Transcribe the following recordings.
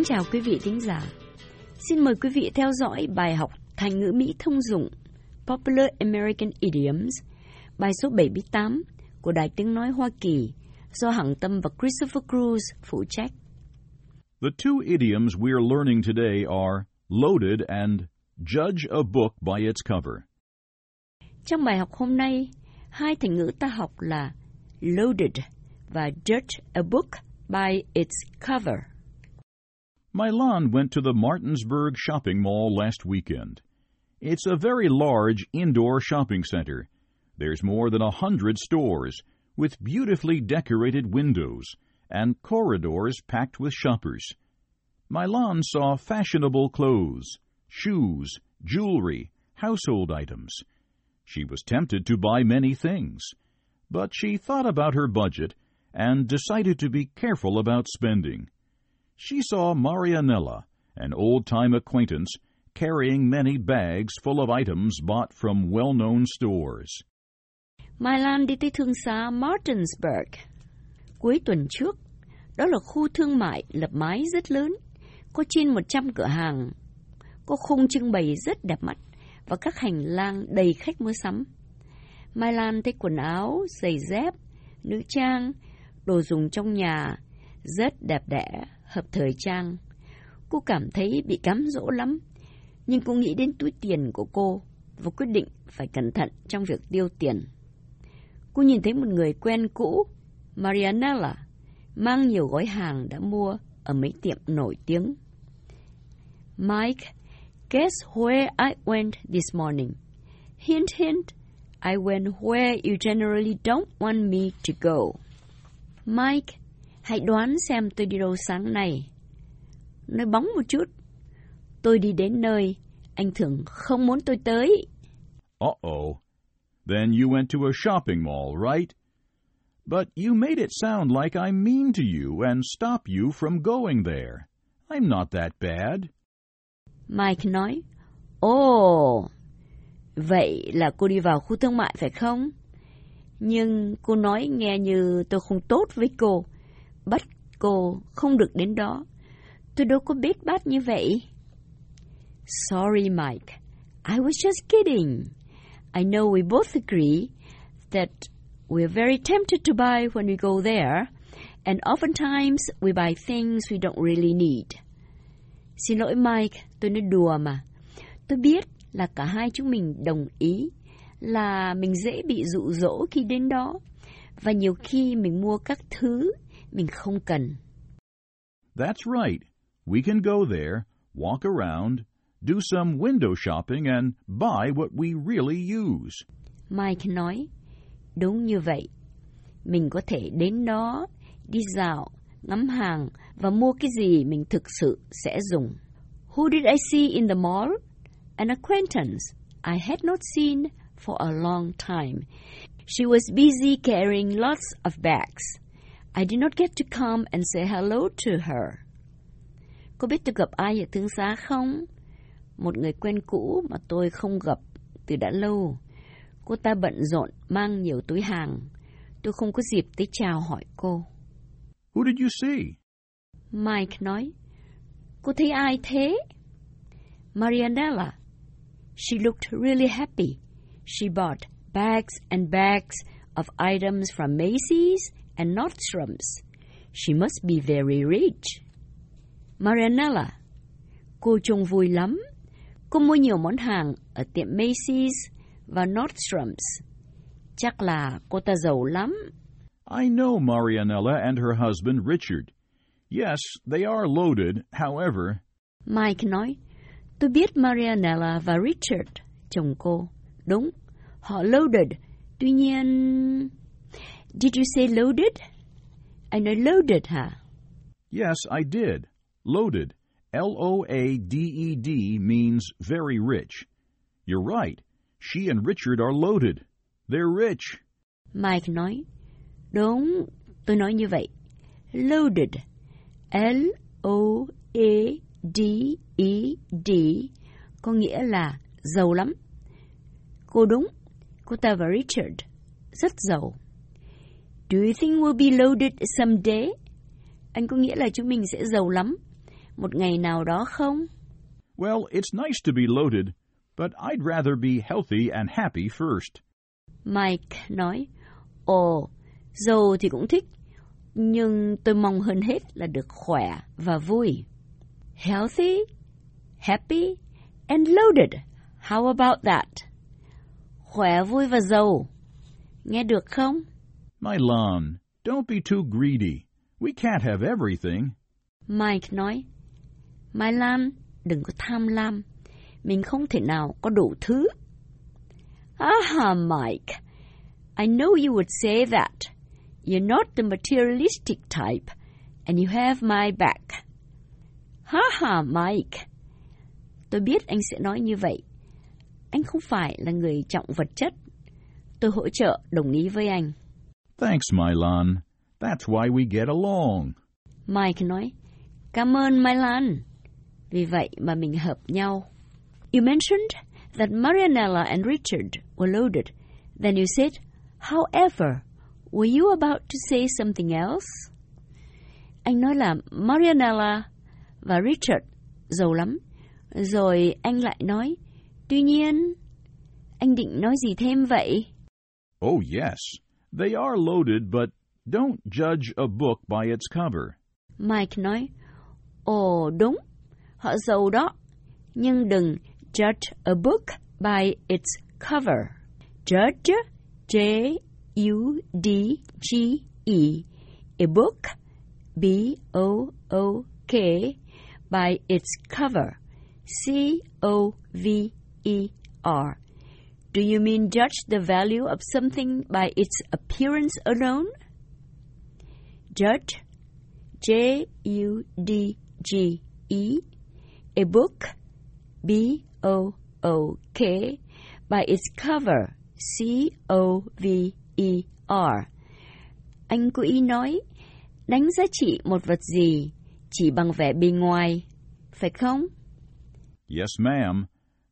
Kính chào quý vị thính giả. Xin mời quý vị theo dõi bài học Thành ngữ Mỹ thông dụng Popular American Idioms, bài số 78 của Đài Tiếng Nói Hoa Kỳ do Hằng Tâm và Christopher Cruz phụ trách. The two idioms we're learning today are loaded and judge a book by its cover. Trong bài học hôm nay, hai thành ngữ ta học là loaded và judge a book by its cover. Milan went to the Martinsburg shopping mall last weekend. It's a very large indoor shopping center. There's more than a hundred stores with beautifully decorated windows and corridors packed with shoppers. Milan saw fashionable clothes, shoes, jewelry, household items. She was tempted to buy many things, but she thought about her budget and decided to be careful about spending. She saw Marianella, an old-time acquaintance, carrying many bags full of items bought from well-known stores. Mai Lan đi tới thương xá Martinsburg. Cuối tuần trước, đó là khu thương mại lập mái rất lớn, có trên 100 cửa hàng, có khung trưng bày rất đẹp mắt và các hành lang đầy khách mua sắm. Mai Lan thấy quần áo, giày dép, nữ trang, đồ dùng trong nhà rất đẹp đẽ, hợp thời trang. Cô cảm thấy bị cám dỗ lắm, nhưng cô nghĩ đến túi tiền của cô và quyết định phải cẩn thận trong việc tiêu tiền. Cô nhìn thấy một người quen cũ, Marianella, mang nhiều gói hàng đã mua ở mấy tiệm nổi tiếng. Mike, guess where I went this morning? Hint, hint, I went where you generally don't want me to go. Mike, hãy đoán xem tôi đi đâu sáng nay. Nói bóng một chút. Tôi đi đến nơi anh thường không muốn tôi tới. Uh-oh. Then you went to a shopping mall, right? But you made it sound like I'm mean to you and stop you from going there. I'm not that bad. Mike nói, Ồ, vậy là cô đi vào khu thương mại phải không? Nhưng cô nói nghe như tôi không tốt với cô, bắt cô không được đến đó. Tôi đâu có biết bát như vậy. Sorry, Mike. I was just kidding. I know we both agree that we're very tempted to buy when we go there, and oftentimes we buy things we don't really need. Xin lỗi Mike, tôi nói đùa mà. Tôi biết là cả hai chúng mình đồng ý là mình dễ bị dụ dỗ khi đến đó, và nhiều khi mình mua các thứ mình không cần. That's right. We can go there, walk around, do some window shopping, and buy what we really use. Mike nói, đúng như vậy. Mình có thể đến đó, đi dạo, ngắm hàng và mua cái gì mình thực sự sẽ dùng. Who did I see in the mall? An acquaintance I had not seen for a long time. She was busy carrying lots of bags. I did not get to come and say hello to her. Cô biết tôi gặp ai ở thương xá không? Một người quen cũ mà tôi không gặp từ đã lâu. Cô ta bận rộn mang nhiều túi hàng. Tôi không có dịp tới chào hỏi cô. Who did you see? Mike nói, cô thấy ai thế? Marianella. She looked really happy. She bought bags and bags of items from Macy's and Nordstrom's. She must be very rich. Marianella. Cô trông vui lắm. Cô mua nhiều món hàng ở tiệm Macy's và Nordstrom's. Chắc là cô ta giàu lắm. I know Marianella and her husband Richard. Yes, they are loaded. However, Mike nói, tôi biết Marianella và Richard, chồng cô. Đúng, họ loaded. Tuy nhiên... Did you say loaded? Anh nói loaded hả? yes, I did. Loaded. L O A D E D means very rich. You're right. She and Richard are loaded. They're rich. Mike nói, đúng, tôi nói như vậy. Loaded. L-O-A-D-E-D có nghĩa là giàu lắm. Cô đúng, cô ta và Richard rất giàu. Do you think we'll be loaded someday? Anh có nghĩa là chúng mình sẽ giàu lắm. một ngày nào đó không? Well, it's nice to be loaded, but I'd rather be healthy and happy first. Mike nói, Ồ, giàu thì cũng thích, nhưng tôi mong hơn hết là được khỏe và vui. Healthy, happy, and loaded. How about that? Khỏe, vui và giàu. Nghe được không? My Lon, don't be too greedy. We can't have everything. Mike nói, Mai Lan, đừng có tham lam. Mình không thể nào có đủ thứ. Ah, Mike, I know you would say that. You're not the materialistic type, and you have my back. Ha ha, Mike. Tôi biết anh sẽ nói như vậy. Anh không phải là người trọng vật chất. Tôi hỗ trợ đồng ý với anh. Thanks, Milan. That's why we get along. Mike nói, cảm ơn Milan. Vì vậy mà mình hợp nhau. You mentioned that Marianella and Richard were loaded. Then you said, however, were you about to say something else? Anh nói là Marianella và Richard giàu lắm. Rồi anh lại nói, tuy nhiên, anh định nói gì thêm vậy? Oh, yes. They are loaded, but don't judge a book by its cover. Mike nói, ồ đúng, họ giàu đó, nhưng đừng judge a book by its cover. Judge, J-U-D-G-E, a book, B-O-O-K, by its cover, C-O-V-E-R. Do you mean judge the value of something by its appearance alone? Judge, J U D G E, a book, B O O K, by its cover, C O V E R. Anh cố ý nói, đánh giá trị một vật gì chỉ bằng vẻ bề ngoài, phải không? Yes, ma'am.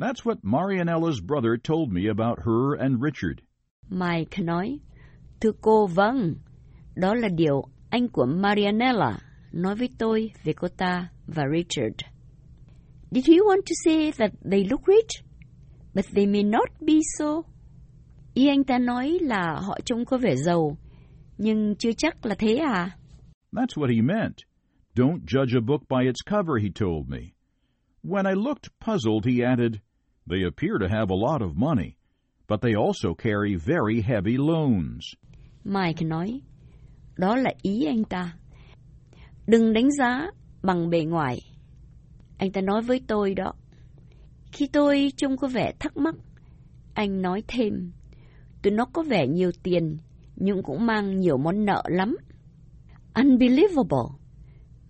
That's what Marianella's brother told me about her and Richard. Mike nói, thưa cô vâng, đó là điều anh của Marianella nói với tôi về cô ta và Richard. Did you want to say that they look rich, but they may not be so? Ý anh ta nói là họ trông có vẻ giàu, nhưng chưa chắc là thế à? That's what he meant. Don't judge a book by its cover, he told me. When I looked puzzled, he added, They appear to have a lot of money, but they also carry very heavy loans. Mike nói, đó là ý anh ta. Đừng đánh giá bằng bề ngoài. Anh ta nói với tôi đó. Khi tôi trông có vẻ thắc mắc, anh nói thêm, tụi nó có vẻ nhiều tiền, nhưng cũng mang nhiều món nợ lắm. Unbelievable.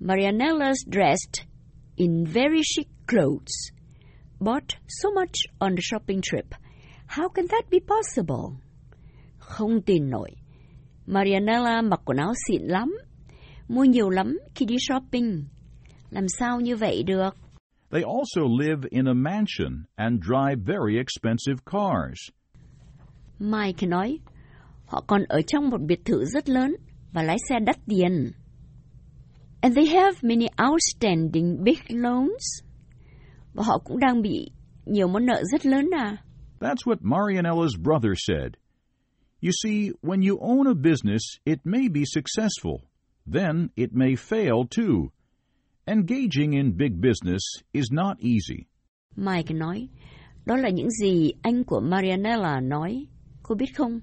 Marianella's dressed in very chic clothes, bought so much on the shopping trip. How can that be possible? Không tin nổi. Marianella mặc quần áo xịn lắm, mua nhiều lắm khi đi shopping. Làm sao như vậy được? They also live in a mansion and drive very expensive cars. Mike nói, họ còn ở trong một biệt thự rất lớn và lái xe đắt tiền. And they have many outstanding big loans. Và họ cũng đang bị nhiều món nợ rất lớn à. That's what Marianella's brother said. You see, when you own a business, it may be successful. Then it may fail too. Engaging in big business is not easy. Mike nói, đó là những gì anh của Marianella nói. Cô biết không,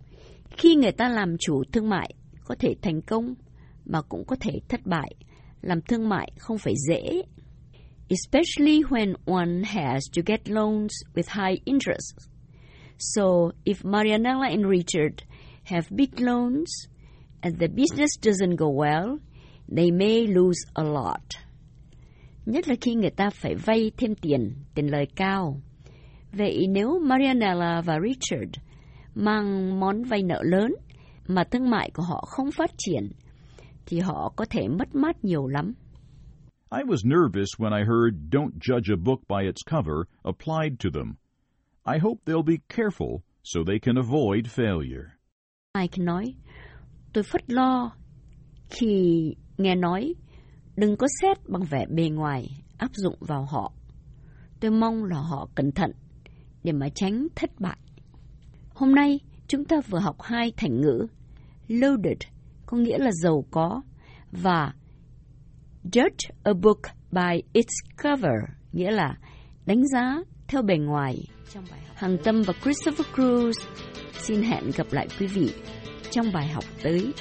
khi người ta làm chủ thương mại, có thể thành công, mà cũng có thể thất bại. Làm thương mại không phải dễ. Especially when one has to get loans with high interest. So, if Marianella and Richard have big loans and the business doesn't go well, they may lose a lot. Nhất là khi người ta phải vay thêm tiền, tiền lời cao. Vậy nếu Marianella và Richard mang món vay nợ lớn mà thương mại của họ không phát triển, thì họ có thể mất mát nhiều lắm. I was nervous when I heard don't judge a book by its cover applied to them. I hope they'll be careful so they can avoid failure. Mike nói, tôi phất lo khi nghe nói Đừng có xét bằng vẻ bề ngoài áp dụng vào họ. Tôi mong là họ cẩn thận để mà tránh thất bại. Hôm nay chúng ta vừa học hai thành ngữ loaded có nghĩa là giàu có và judge a book by its cover nghĩa là đánh giá theo bề ngoài. Hằng Tâm và Christopher Cruz xin hẹn gặp lại quý vị trong bài học tới.